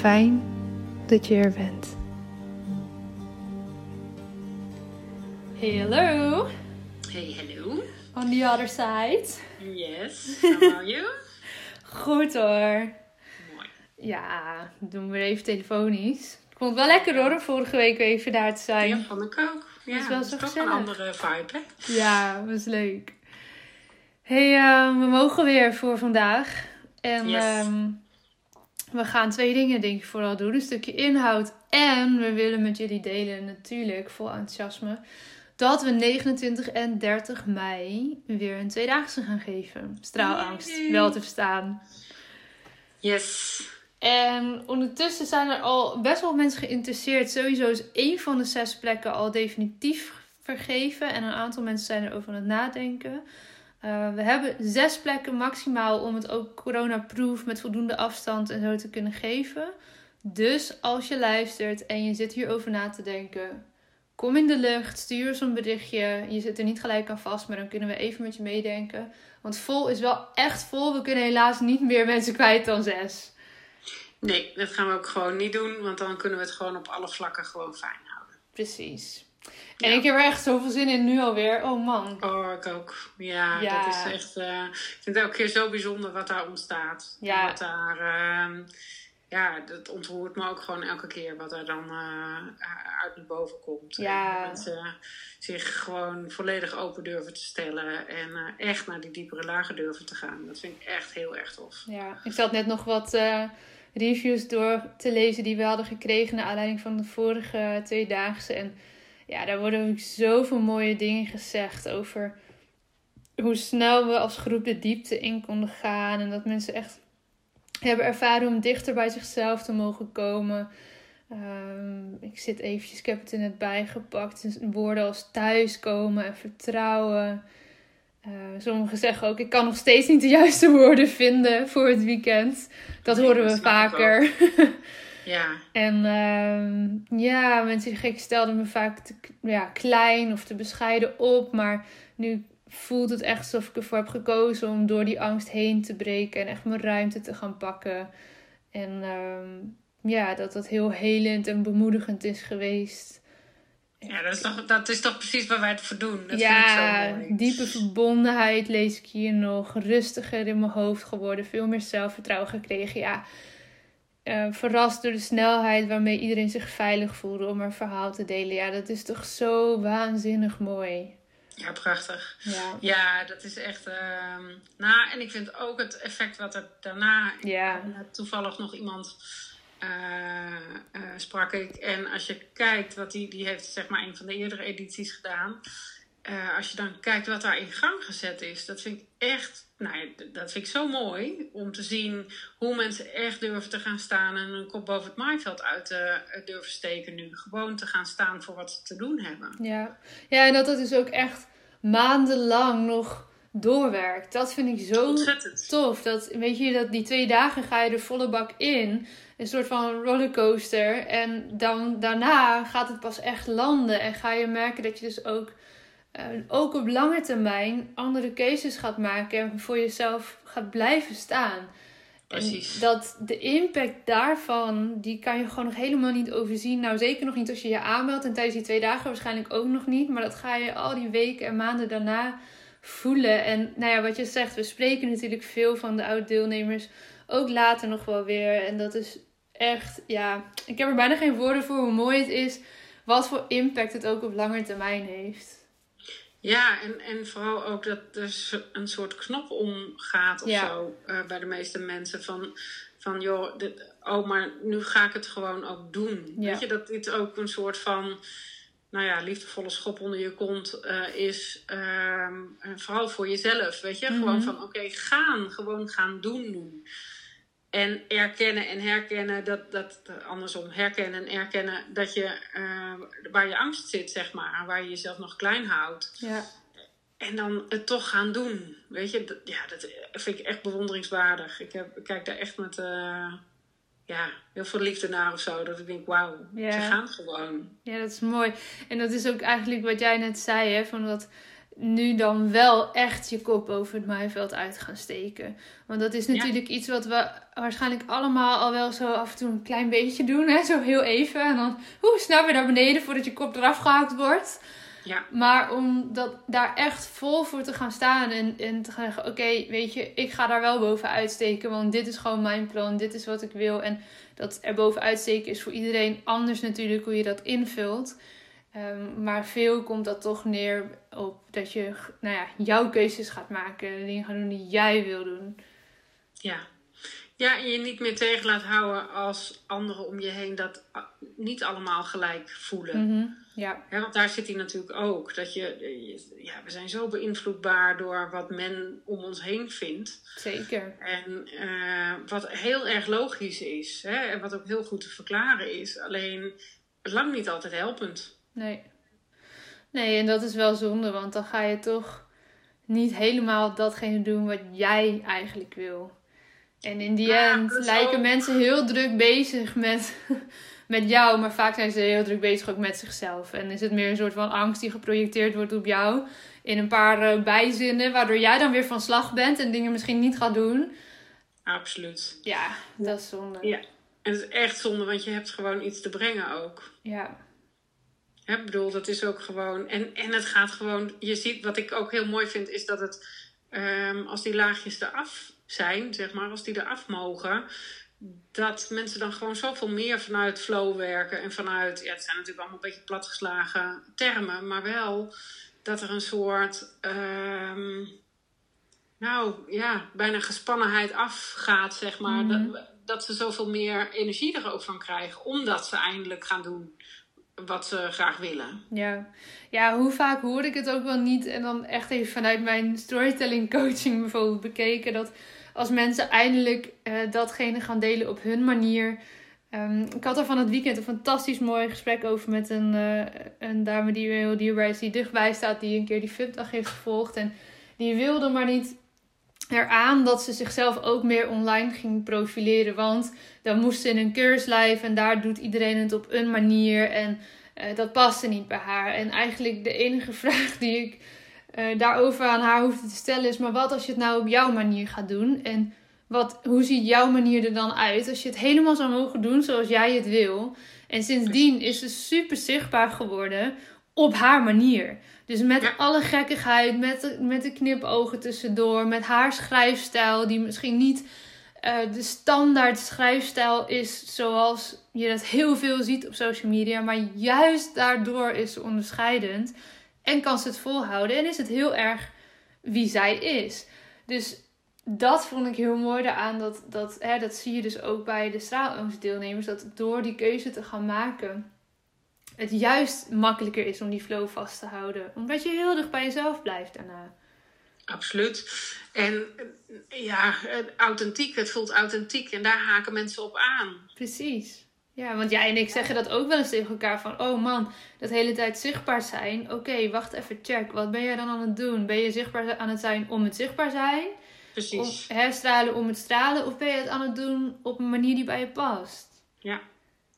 Fijn dat je er bent. Hey, hallo. Hey, hello. On the other side. Yes, how are you? Goed hoor. Mooi. Ja, doen we even telefonisch. Ik vond het wel lekker hoor, om vorige week weer even daar te zijn. Ja, vond ik ook. Ja, is wel dat zo is toch gezellig. een andere vibe, hè? Ja, was leuk. hey, eh, we mogen weer voor vandaag. En Yes. ehm, we gaan twee dingen denk ik vooral doen. Een stukje inhoud. En we willen met jullie delen natuurlijk, vol enthousiasme, dat we 29 en 30 mei weer een tweedaagse gaan geven. Straalangst, wel te verstaan. Yes. En ondertussen zijn er al best wel mensen geïnteresseerd. Sowieso is één van de zes plekken al definitief vergeven. En een aantal mensen zijn erover aan het nadenken. Eh, we hebben zes plekken maximaal om het ook corona-proof met voldoende afstand en zo te kunnen geven. Dus als je luistert en je zit hierover na te denken, kom in de lucht, stuur ons een berichtje. Je zit er niet gelijk aan vast, maar dan kunnen we even met je meedenken. Want vol is wel echt vol. We kunnen helaas niet meer mensen kwijt dan zes. Nee, dat gaan we ook gewoon niet doen, want dan kunnen we het gewoon op alle vlakken gewoon fijn houden. Precies. En Ja. ik heb er echt zoveel zin in nu alweer. Oh man. Oh, ik ook. Ja, Ja. dat is echt... eh, ik vind het elke keer zo bijzonder wat daar ontstaat. Ja. Wat daar... ehm, ja, dat ontroert me ook gewoon elke keer wat er dan eh, uit naar boven komt. Ja. En mensen zich gewoon volledig open durven te stellen en eh, echt naar die diepere lagen durven te gaan. Dat vind ik echt heel erg tof. Ja, ik zat net nog wat reviews door te lezen die we hadden gekregen naar aanleiding van de vorige tweedaagse. En ja, daar worden ook zoveel mooie dingen gezegd over hoe snel we als groep de diepte in konden gaan. En dat mensen echt hebben ervaren om dichter bij zichzelf te mogen komen. Ehm, ik zit eventjes, ik heb het er net bijgepakt. Dus woorden als thuiskomen en vertrouwen. Eh, sommigen zeggen ook, ik kan nog steeds niet de juiste woorden vinden voor het weekend. Dat Nee, horen we vaker. Ja, en ehm, ja, mensen zeggen, ik stelde me vaak te ja, klein of te bescheiden op. Maar nu voelt het echt alsof ik ervoor heb gekozen om door die angst heen te breken. En echt mijn ruimte te gaan pakken. En ehm, ja, dat dat heel helend en bemoedigend is geweest. Ja, dat is toch, dat is toch precies waar wij het voor doen. Dat ja, vind ik zo mooi. diepe verbondenheid lees ik hier nog. Rustiger in mijn hoofd geworden. Veel meer zelfvertrouwen gekregen. Ja, eh, verrast door de snelheid waarmee iedereen zich veilig voelde om een verhaal te delen. Ja, dat is toch zo waanzinnig mooi. Ja, prachtig. Ja, Ja, dat is echt. nou, en ik vind ook het effect wat er daarna. Ja. Net Toevallig nog iemand eh, eh, sprak ik. En als je kijkt wat die, die heeft, zeg maar, een van de eerdere edities gedaan. Eh, als je dan kijkt wat daar in gang gezet is, dat vind ik echt. Nou, ja, dat vind ik zo mooi om te zien hoe mensen echt durven te gaan staan en hun kop boven het maaiveld uit eh, durven steken nu. Gewoon te gaan staan voor wat ze te doen hebben. ja. ja, en dat het dus ook echt maandenlang nog doorwerkt. Dat vind ik zo Ontzettend. tof. Dat, weet je, dat die twee dagen ga je er volle bak in. Een soort van rollercoaster. En dan daarna gaat het pas echt landen. En ga je merken dat je dus ook, ook op lange termijn andere keuzes gaat maken. En voor jezelf gaat blijven staan. Precies. En dat de impact daarvan, die kan je gewoon nog helemaal niet overzien. Nou, zeker nog niet als je je aanmeldt. En tijdens die twee dagen waarschijnlijk ook nog niet. Maar dat ga je al die weken en maanden daarna voelen. En nou ja, wat je zegt, we spreken natuurlijk veel van de oud-deelnemers. Ook later nog wel weer. En dat is echt, ja, ik heb er bijna geen woorden voor hoe mooi het is. Wat voor impact het ook op lange termijn heeft. Ja, en, en vooral ook dat er een soort knop omgaat of Ja. zo eh, bij de meeste mensen. Van, van joh, dit, oh, maar nu ga ik het gewoon ook doen. Ja. Weet je, dat dit ook een soort van, nou ja, liefdevolle schop onder je kont eh, is. ehm, vooral voor jezelf, weet je. Mhm. Gewoon van, oké, gaan, gewoon gaan doen doen. En erkennen en herkennen, dat, dat andersom, herkennen en erkennen dat je eh, waar je angst zit, zeg maar, waar je jezelf nog klein houdt. Ja, En dan het toch gaan doen. Weet je, dat, ja, dat vind ik echt bewonderingswaardig. Ik, heb, ik kijk daar echt met eh, ja, heel veel liefde naar of zo. Dat ik denk, wauw, Ja. ze gaan gewoon. Ja, dat is mooi. En dat is ook eigenlijk wat jij net zei, hè, van dat nu dan wel echt je kop over het maaiveld uit gaan steken. Want dat is Ja. natuurlijk iets wat we waarschijnlijk allemaal al wel zo af en toe een klein beetje doen, hè, zo heel even. En dan hoe snel weer naar beneden voordat je kop eraf gehakt wordt. Ja, Maar om dat, daar echt vol voor te gaan staan en, en te gaan zeggen: Oké, weet je, ik ga daar wel boven uitsteken. Want dit is gewoon mijn plan, dit is wat ik wil. En dat er boven uitsteken is voor iedereen anders natuurlijk hoe je dat invult. Ehm, maar veel komt dat toch neer op dat je nou ja, jouw keuzes gaat maken. De dingen gaan doen die jij wil doen. ja. Ja, en je niet meer tegen laat houden als anderen om je heen dat niet allemaal gelijk voelen. Mhm, Ja, Hè, want daar zit hij natuurlijk ook. Dat je, je- ja, we zijn zo beïnvloedbaar door wat men om ons heen vindt. zeker. En eh, wat heel erg logisch is, hè, en wat ook heel goed te verklaren is, alleen lang niet altijd helpend. Nee. Nee, en dat is wel zonde, want dan ga je toch niet helemaal datgene doen wat jij eigenlijk wil. En in die Ja, end lijken ook- mensen heel druk bezig met, met jou, maar vaak zijn ze heel druk bezig ook met zichzelf. En is het meer een soort van angst die geprojecteerd wordt op jou in een paar eh, bijzinnen, waardoor jij dan weer van slag bent en dingen misschien niet gaat doen. Absoluut. Ja, dat is zonde. Ja. En het is echt zonde, want je hebt gewoon iets te brengen ook. Ja, Ik bedoel, dat is ook gewoon. En, en het gaat gewoon. Je ziet, wat ik ook heel mooi vind, is dat het. ehm, als die laagjes eraf zijn, zeg maar, als die eraf mogen. Dat mensen dan gewoon zoveel meer vanuit flow werken. En vanuit. Ja, het zijn natuurlijk allemaal een beetje platgeslagen termen. Maar wel dat er een soort. ehm, nou ja, bijna gespannenheid afgaat, zeg maar. Mhm. dat, dat ze zoveel meer energie er ook van krijgen. Omdat ze eindelijk gaan doen wat ze graag willen. Ja. ja, hoe vaak hoor ik het ook wel niet. En dan echt even vanuit mijn storytelling coaching bijvoorbeeld bekeken. Dat als mensen eindelijk eh, datgene gaan delen op hun manier. Ehm, ik had er van het weekend een fantastisch mooi gesprek over met een, eh, een dame die heel dierbaar is. Die dichtbij staat. Die een keer die VIP-dag heeft gevolgd. En die wilde maar niet eraan dat ze zichzelf ook meer online ging profileren. Want dan moest ze in een keurslijf en daar doet iedereen het op een manier. En eh, dat paste niet bij haar. En eigenlijk de enige vraag die ik eh, daarover aan haar hoefde te stellen is: maar wat als je het nou op jouw manier gaat doen? En wat, hoe ziet jouw manier er dan uit? Als je het helemaal zou mogen doen zoals jij het wil. En sindsdien is ze super zichtbaar geworden op haar manier. Dus met alle gekkigheid, met de, met de knipogen tussendoor, met haar schrijfstijl, die misschien niet uh, de standaard schrijfstijl is zoals je dat heel veel ziet op social media, maar juist daardoor is ze onderscheidend en kan ze het volhouden en is het heel erg wie zij is. Dus dat vond ik heel mooi daaraan. Dat, dat, hè, dat zie je dus ook bij de straalangstdeelnemers. Dat door die keuze te gaan maken, het juist makkelijker is om die flow vast te houden. Omdat je heel dicht bij jezelf blijft daarna. Absoluut. En ja, authentiek. Het voelt authentiek. En daar haken mensen op aan. Precies. Ja, want jij en ik zeggen dat ook wel eens tegen elkaar van... Oh man, dat hele tijd zichtbaar zijn. Oké, wacht even, check. Wat ben jij dan aan het doen? Ben je zichtbaar aan het zijn om het zichtbaar zijn? Precies. Of herstralen om het stralen? Of ben je het aan het doen op een manier die bij je past? Ja,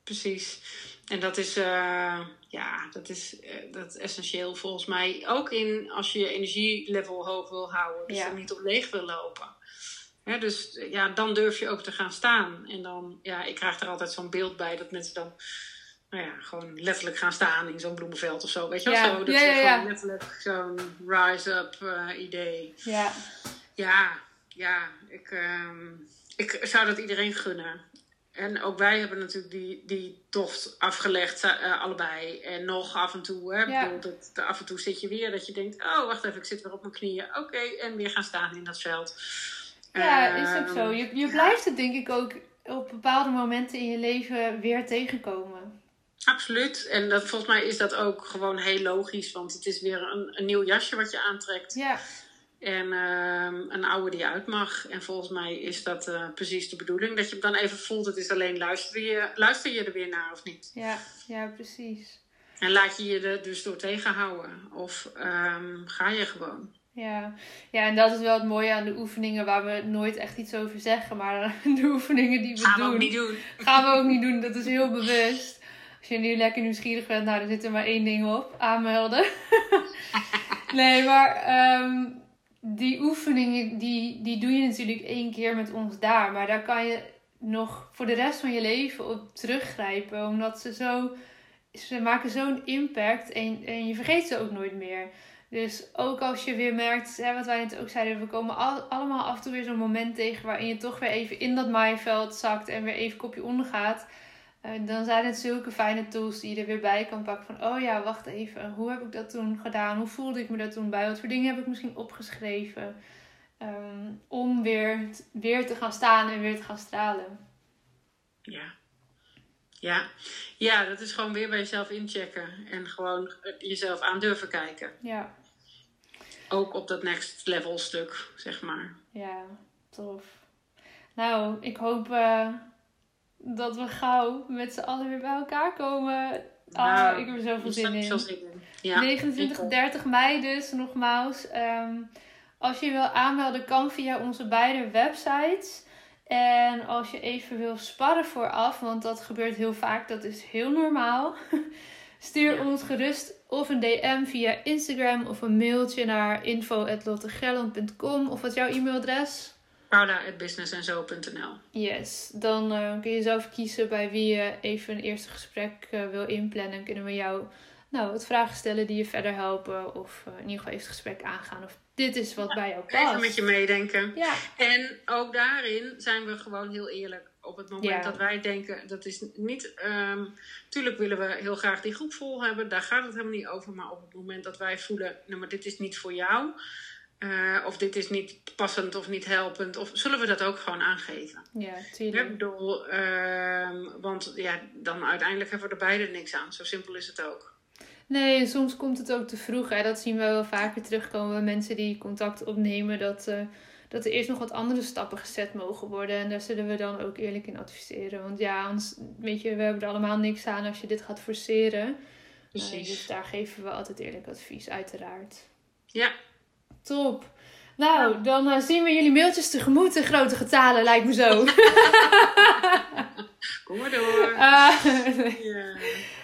precies. En dat is, uh, ja, dat is, uh, dat is essentieel volgens mij. Ook in als je je energielevel hoog wil houden. Dus ja. er niet op leeg wil lopen. Dus ja, dan durf je ook te gaan staan. En dan, ja, ik krijg er altijd zo'n beeld bij dat mensen dan nou ja, gewoon letterlijk gaan staan in zo'n bloemenveld of zo. Weet je wel? Ja. Zo, dat ja, ja, ja. gewoon letterlijk zo'n rise-up uh, idee. Ja. Ja, ja. Ik, um, ik zou dat iedereen gunnen. En ook wij hebben natuurlijk die, die tocht afgelegd, uh, allebei. En nog af en toe, hè, ja. bedoel, dat, af en toe zit je weer dat je denkt: oh, wacht even, ik zit weer op mijn knieën. Oké, en weer gaan staan in dat veld. Ja, is ook zo. Je, je blijft het denk ik ook op bepaalde momenten in je leven weer tegenkomen. Absoluut. En dat, volgens mij is dat ook gewoon heel logisch. Want het is weer een, een nieuw jasje wat je aantrekt. Ja. En uh, een oude die uit mag. En volgens mij is dat uh, precies de bedoeling. Dat je dan even voelt, het is alleen luister je, luister je er weer naar of niet. Ja, ja precies. En laat je je er dus door tegenhouden. Of um, ga je gewoon. Ja. ja, en dat is wel het mooie aan de oefeningen waar we nooit echt iets over zeggen. Maar de oefeningen die we gaan doen. Gaan we ook niet doen. Gaan we ook niet doen. Dat is heel bewust. Als je nu lekker nieuwsgierig bent, nou, er zit er maar één ding op. Aanmelden. nee, maar um, die oefeningen, die, die doe je natuurlijk één keer met ons daar. Maar daar kan je nog voor de rest van je leven op teruggrijpen. Omdat ze zo... Ze maken zo'n impact en, en je vergeet ze ook nooit meer. Dus ook als je weer merkt, hè, wat wij net ook zeiden, we komen al, allemaal af en toe weer zo'n moment tegen waarin je toch weer even in dat maaiveld zakt en weer even kopje onder gaat. Uh, dan zijn het zulke fijne tools die je er weer bij kan pakken. Van, oh ja, wacht even. Hoe heb ik dat toen gedaan? Hoe voelde ik me dat toen bij? Wat voor dingen heb ik misschien opgeschreven? Um, om weer, weer te gaan staan en weer te gaan stralen. Ja. Ja. ja, dat is gewoon weer bij jezelf inchecken. En gewoon jezelf aan durven kijken. Ja. Ook op dat next level stuk, zeg maar. Ja, tof. Nou, ik hoop... Uh dat we gauw met z'n allen weer bij elkaar komen. Ah, nou, ik heb er zoveel zin in. zin in. Ja, 29, 30 mei dus, nogmaals. Um, als je wil aanmelden, kan via onze beide websites. En als je even wil sparren vooraf, want dat gebeurt heel vaak, dat is heel normaal. Stuur ons gerust of een DM via Instagram of een mailtje naar info.lottegelland.com. Of wat is jouw e-mailadres? paula.businessenzo.nl Yes, dan uh, kun je zelf kiezen bij wie je even een eerste gesprek uh, wil inplannen. En kunnen we jou nou, wat vragen stellen die je verder helpen. Of uh, in ieder geval even het gesprek aangaan. Of dit is wat bij jou past. Even met je meedenken. Ja. En ook daarin zijn we gewoon heel eerlijk. Op het moment ja. dat wij denken, dat is niet... Um, tuurlijk willen we heel graag die groep vol hebben. Daar gaat het helemaal niet over. Maar op het moment dat wij voelen, nou maar dit is niet voor jou uh, of dit is niet passend of niet helpend. Of zullen we dat ook gewoon aangeven? Ja, tuurlijk. Ik bedoel, uh, want ja, dan uiteindelijk hebben we er beide niks aan. Zo simpel is het ook. Nee, soms komt het ook te vroeg. Hè? Dat zien we wel vaker terugkomen bij mensen die contact opnemen. Dat, uh, dat er eerst nog wat andere stappen gezet mogen worden. En daar zullen we dan ook eerlijk in adviseren. Want ja, ons, weet je, we hebben er allemaal niks aan als je dit gaat forceren. Precies. dus daar geven we altijd eerlijk advies, uiteraard. Ja, Top. Nou, dan uh, zien we jullie mailtjes tegemoet in grote getalen, lijkt me zo. Kom maar door. Uh, ja.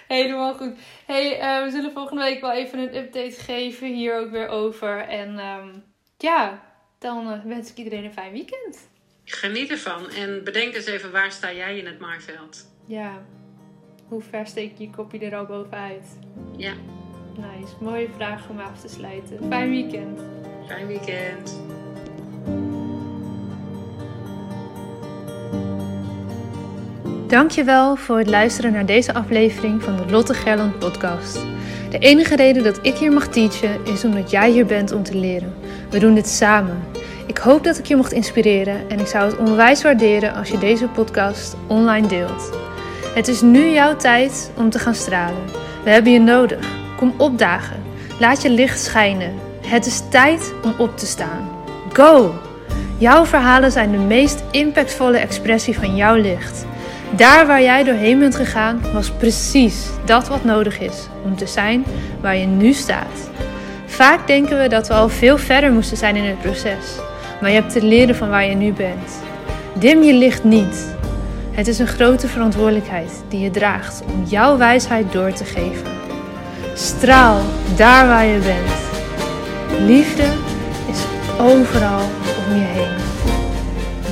Helemaal goed. Hey, uh, we zullen volgende week wel even een update geven hier ook weer over. En um, ja, dan wens ik iedereen een fijn weekend. Geniet ervan en bedenk eens even waar sta jij in het maaiveld. Ja, hoe ver steek je je kopje er al bovenuit? Ja. Nice, mooie vraag om af te sluiten. Fijn weekend. Fijn weekend. Dankjewel voor het luisteren naar deze aflevering van de Lotte Gerland podcast. De enige reden dat ik hier mag teachen is omdat jij hier bent om te leren. We doen dit samen. Ik hoop dat ik je mocht inspireren en ik zou het onwijs waarderen als je deze podcast online deelt. Het is nu jouw tijd om te gaan stralen. We hebben je nodig. Kom opdagen. Laat je licht schijnen. Het is tijd om op te staan. Go! Jouw verhalen zijn de meest impactvolle expressie van jouw licht. Daar waar jij doorheen bent gegaan, was precies dat wat nodig is om te zijn waar je nu staat. Vaak denken we dat we al veel verder moesten zijn in het proces, maar je hebt te leren van waar je nu bent. Dim je licht niet. Het is een grote verantwoordelijkheid die je draagt om jouw wijsheid door te geven. Straal daar waar je bent. Liefde is overal om je heen.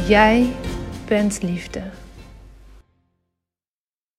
Jij bent liefde.